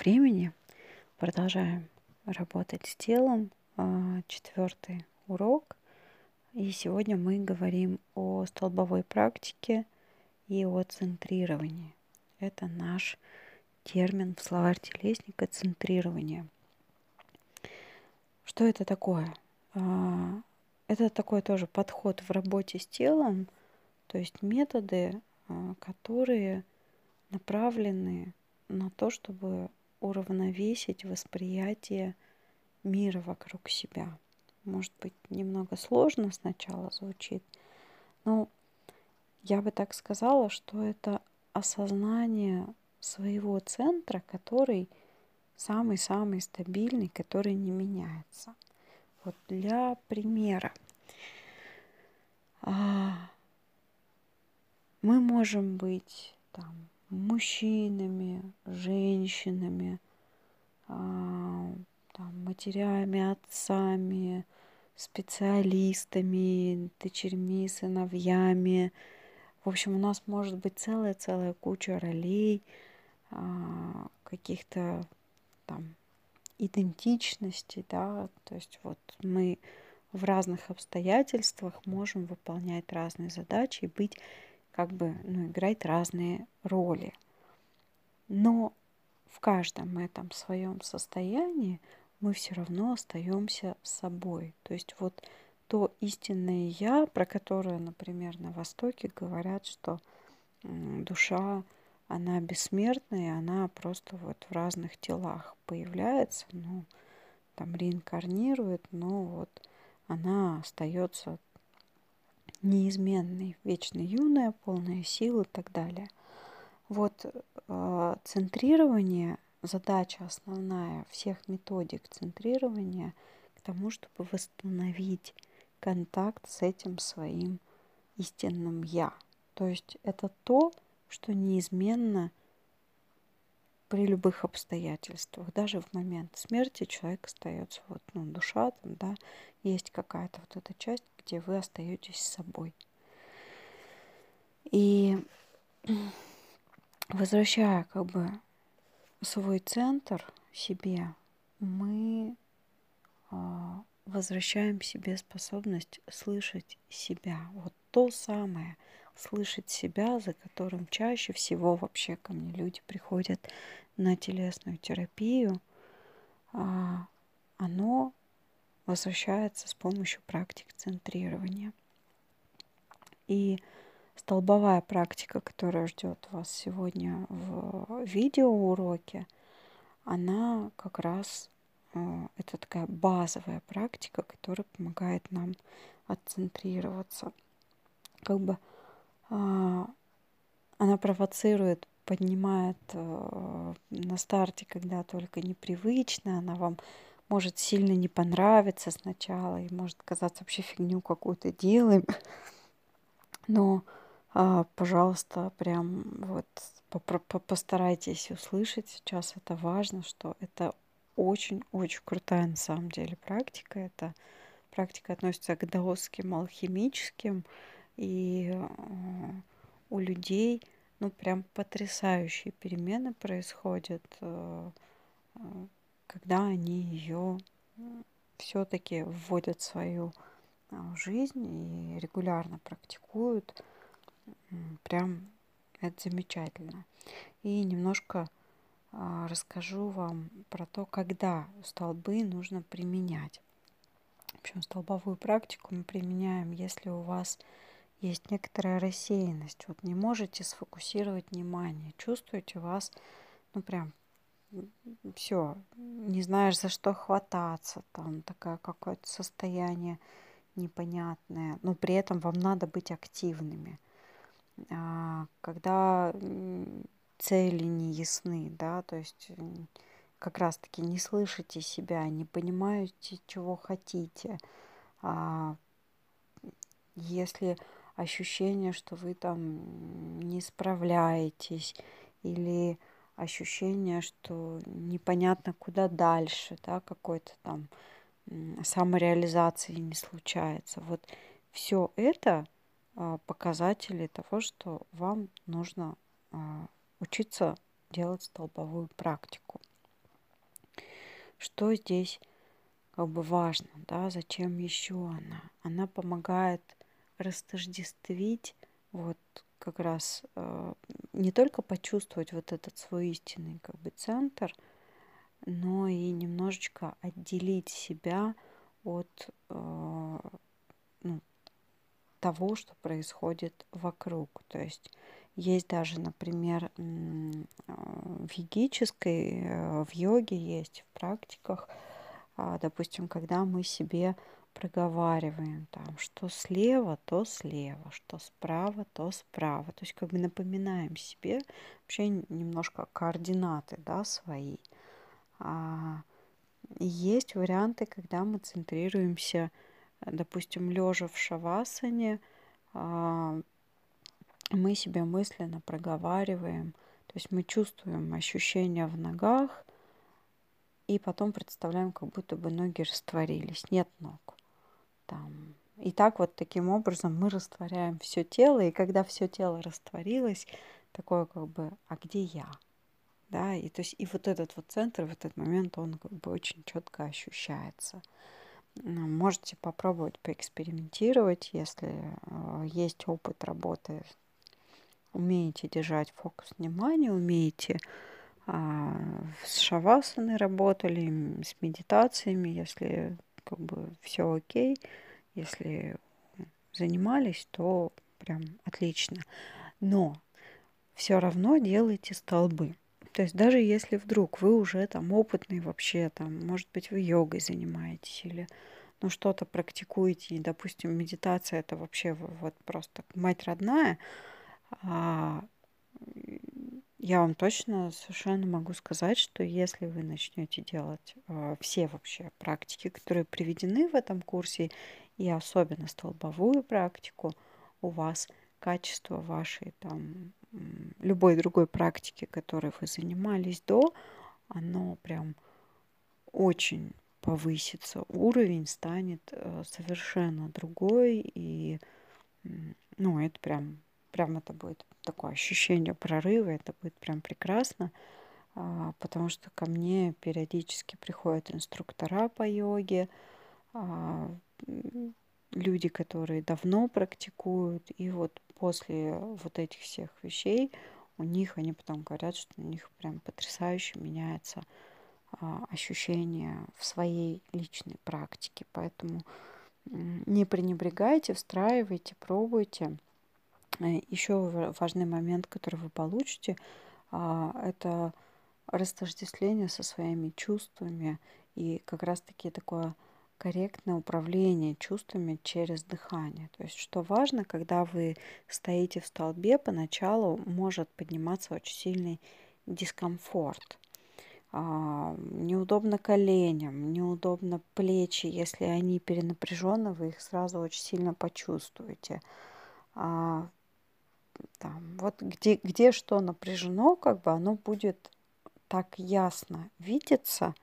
времени. Продолжаем работать с телом. А, четвертый урок. И сегодня мы говорим о столбовой практике и о центрировании. Это наш термин в словарь телесника центрирование. Что это такое? А, это такой тоже подход в работе с телом, то есть методы, а, которые направлены на то, чтобы уравновесить восприятие мира вокруг себя. Может быть, немного сложно сначала звучит, но я бы так сказала, что это осознание своего центра, который самый-самый стабильный, который не меняется. Вот для примера. А, мы можем быть там мужчинами, женщинами, а, там, матерями, отцами, специалистами, дочерьми, сыновьями. В общем, у нас может быть целая-целая куча ролей, а, каких-то там идентичностей, да, то есть вот мы в разных обстоятельствах можем выполнять разные задачи и быть как бы ну, играть разные роли. Но в каждом этом своем состоянии мы все равно остаемся собой. То есть вот то истинное я, про которое, например, на Востоке говорят, что душа, она бессмертная, она просто вот в разных телах появляется, ну, там реинкарнирует, но вот она остается неизменный, вечно юная, полная сил и так далее. Вот э, центрирование, задача основная всех методик центрирования к тому, чтобы восстановить контакт с этим своим истинным «я». То есть это то, что неизменно при любых обстоятельствах. Даже в момент смерти человек остается, вот, ну, душа там, да, есть какая-то вот эта часть, где вы остаетесь с собой. И возвращая как бы свой центр себе, мы а, возвращаем себе способность слышать себя. Вот то самое, слышать себя, за которым чаще всего вообще ко мне люди приходят на телесную терапию, а, оно возвращается с помощью практик центрирования. И столбовая практика, которая ждет вас сегодня в видеоуроке, она как раз э, это такая базовая практика, которая помогает нам отцентрироваться. Как бы а, она провоцирует, поднимает э, на старте, когда только непривычно, она вам может сильно не понравиться сначала и может казаться вообще фигню какую-то делаем. Но, а, пожалуйста, прям вот постарайтесь услышать сейчас. Это важно, что это очень-очень крутая на самом деле практика. Это практика относится к даосским алхимическим. И а, у людей, ну, прям потрясающие перемены происходят а, когда они ее все-таки вводят в свою а, жизнь и регулярно практикуют, прям это замечательно. И немножко а, расскажу вам про то, когда столбы нужно применять. В общем, столбовую практику мы применяем, если у вас есть некоторая рассеянность. Вот не можете сфокусировать внимание, чувствуете вас, ну прям все, не знаешь, за что хвататься, там такое какое-то состояние непонятное, но при этом вам надо быть активными. А, когда цели не ясны, да, то есть как раз-таки не слышите себя, не понимаете, чего хотите. А, если ощущение, что вы там не справляетесь или ощущение, что непонятно куда дальше, да, какой-то там самореализации не случается. Вот все это а, показатели того, что вам нужно а, учиться делать столбовую практику. что здесь как бы важно, да, зачем еще она? Она помогает растождествить вот как раз э, не только почувствовать вот этот свой истинный как бы центр, но и немножечко отделить себя от э, ну, того, что происходит вокруг. То есть есть даже, например, э, в йогической, в йоге есть, в практиках, а, допустим, когда мы себе проговариваем там, что слева, то слева, что справа, то справа. То есть как бы напоминаем себе вообще немножко координаты да, свои. А, есть варианты, когда мы центрируемся, допустим, лежа в шавасане, а, мы себе мысленно проговариваем, то есть мы чувствуем ощущения в ногах, и потом представляем, как будто бы ноги растворились, нет ног. Там. И так вот таким образом мы растворяем все тело, и когда все тело растворилось, такое как бы, а где я? Да, и то есть и вот этот вот центр в этот момент, он как бы очень четко ощущается. Можете попробовать поэкспериментировать, если э, есть опыт работы, умеете держать фокус внимания, умеете а, с шавасаной работали, с медитациями, если как бы все окей, если занимались, то прям отлично. Но все равно делайте столбы. То есть даже если вдруг вы уже там опытный вообще, там, может быть, вы йогой занимаетесь или ну, что-то практикуете, и, допустим, медитация это вообще вот просто мать родная, а я вам точно совершенно могу сказать, что если вы начнете делать э, все вообще практики, которые приведены в этом курсе, и особенно столбовую практику, у вас качество вашей там любой другой практики, которой вы занимались до, оно прям очень повысится, уровень станет э, совершенно другой, и ну, это прям прям это будет такое ощущение прорыва, это будет прям прекрасно, а, потому что ко мне периодически приходят инструктора по йоге, а, люди, которые давно практикуют, и вот после вот этих всех вещей у них, они потом говорят, что у них прям потрясающе меняется а, ощущение в своей личной практике. Поэтому не пренебрегайте, встраивайте, пробуйте. Э, Еще важный момент, который вы получите, а, это растождествление со своими чувствами и как раз-таки такое корректное управление чувствами через дыхание. То есть, что важно, когда вы стоите в столбе, поначалу может подниматься очень сильный дискомфорт. А, неудобно коленям, неудобно плечи, если они перенапряжены, вы их сразу очень сильно почувствуете. Там, вот где, где что напряжено, как бы оно будет так ясно видеться,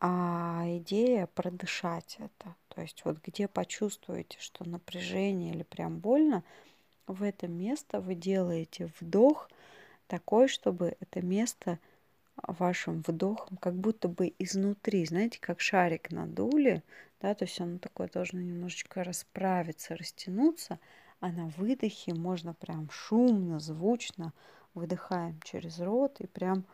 а идея продышать это. То есть вот где почувствуете, что напряжение или прям больно, в это место вы делаете вдох такой, чтобы это место вашим вдохом как будто бы изнутри, знаете, как шарик надули, да, то есть оно такое должно немножечко расправиться, растянуться, а на выдохе можно прям шумно, звучно выдыхаем через рот и прям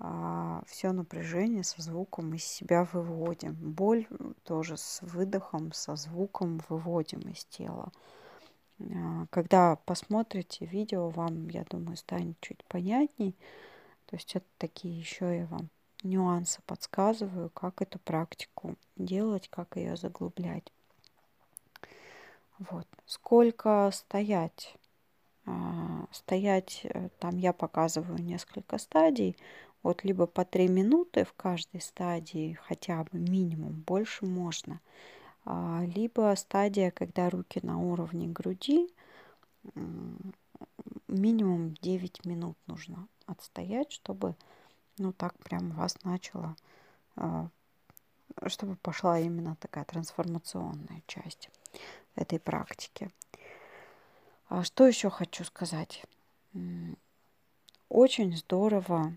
а, все напряжение со звуком из себя выводим. Боль тоже с выдохом, со звуком выводим из тела. А, когда посмотрите видео, вам, я думаю, станет чуть понятней. То есть это такие еще я вам нюансы подсказываю, как эту практику делать, как ее заглублять. Вот. Сколько стоять? А, стоять, э, там я показываю несколько стадий. Вот либо по 3 минуты в каждой стадии, хотя бы минимум, больше можно. А, либо стадия, когда руки на уровне груди, минимум 9 минут нужно отстоять, чтобы ну так прям вас начало, а, чтобы пошла именно такая трансформационная часть этой практики. А что еще хочу сказать? Очень здорово,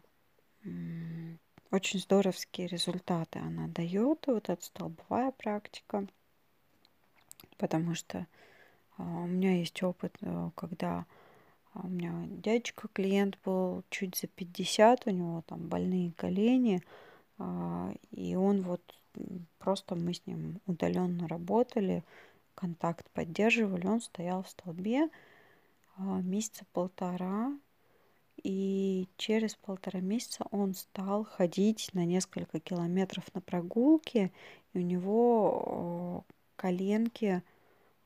очень здоровские результаты она дает, вот эта столбовая практика, потому что а, у меня есть опыт, э, когда у меня дядечка клиент был чуть за 50, у него там больные колени, а, и он вот просто мы с ним удаленно работали, контакт поддерживали, он стоял в столбе а, месяца полтора, и через полтора месяца он стал ходить на несколько километров на прогулке, и у него коленки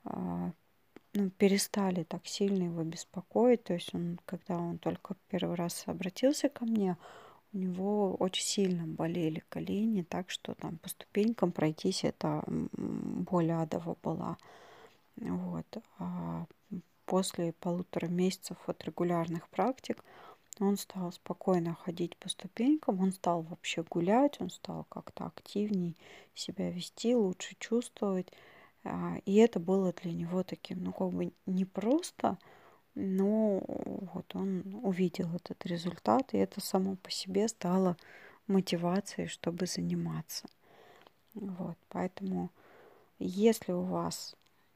а, ну, перестали так сильно его беспокоить. То есть он, когда он только первый раз обратился ко мне, у него очень сильно болели колени, так что там по ступенькам пройтись это боль адова была. Вот. А после полутора месяцев от регулярных практик он стал спокойно ходить по ступенькам, он стал вообще гулять, он стал как-то активней себя вести, лучше чувствовать. А, и это было для него таким, ну, как бы непросто, но вот он увидел этот результат, и это само по себе стало мотивацией, чтобы заниматься. Вот, поэтому если у вас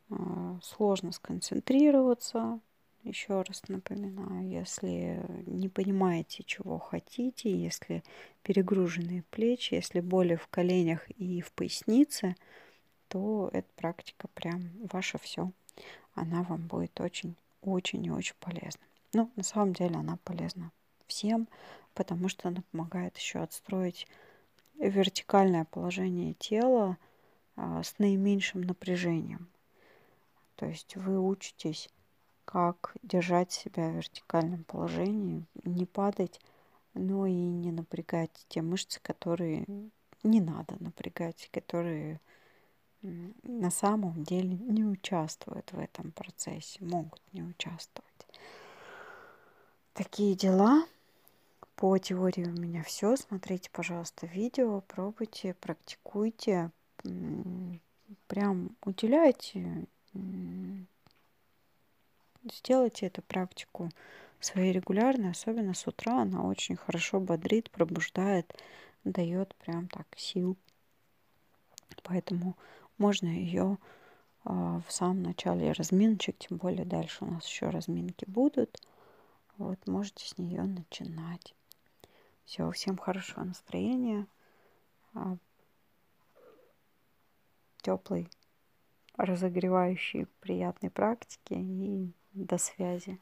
э, сложно сконцентрироваться, еще раз напоминаю, если не понимаете, чего хотите, если перегруженные плечи, если боли в коленях и в пояснице, то эта практика прям ваше все. Она вам будет очень, очень и очень полезна. Ну, на самом деле она полезна всем, потому что она помогает еще отстроить вертикальное положение тела а, с наименьшим напряжением. То есть вы учитесь, как держать себя в вертикальном положении, не падать, но и не напрягать те мышцы, которые не надо напрягать, которые на самом деле не участвуют в этом процессе, могут не участвовать. Такие дела. По теории у меня все. Смотрите, пожалуйста, видео, пробуйте, практикуйте. Прям уделяйте, сделайте эту практику своей регулярной, особенно с утра. Она очень хорошо бодрит, пробуждает, дает прям так сил. Поэтому можно ее а, в самом начале разминочек, тем более дальше у нас еще разминки будут. Вот, можете с нее начинать. Все, всем хорошего настроения, а, теплой, разогревающей, приятной практики и до связи.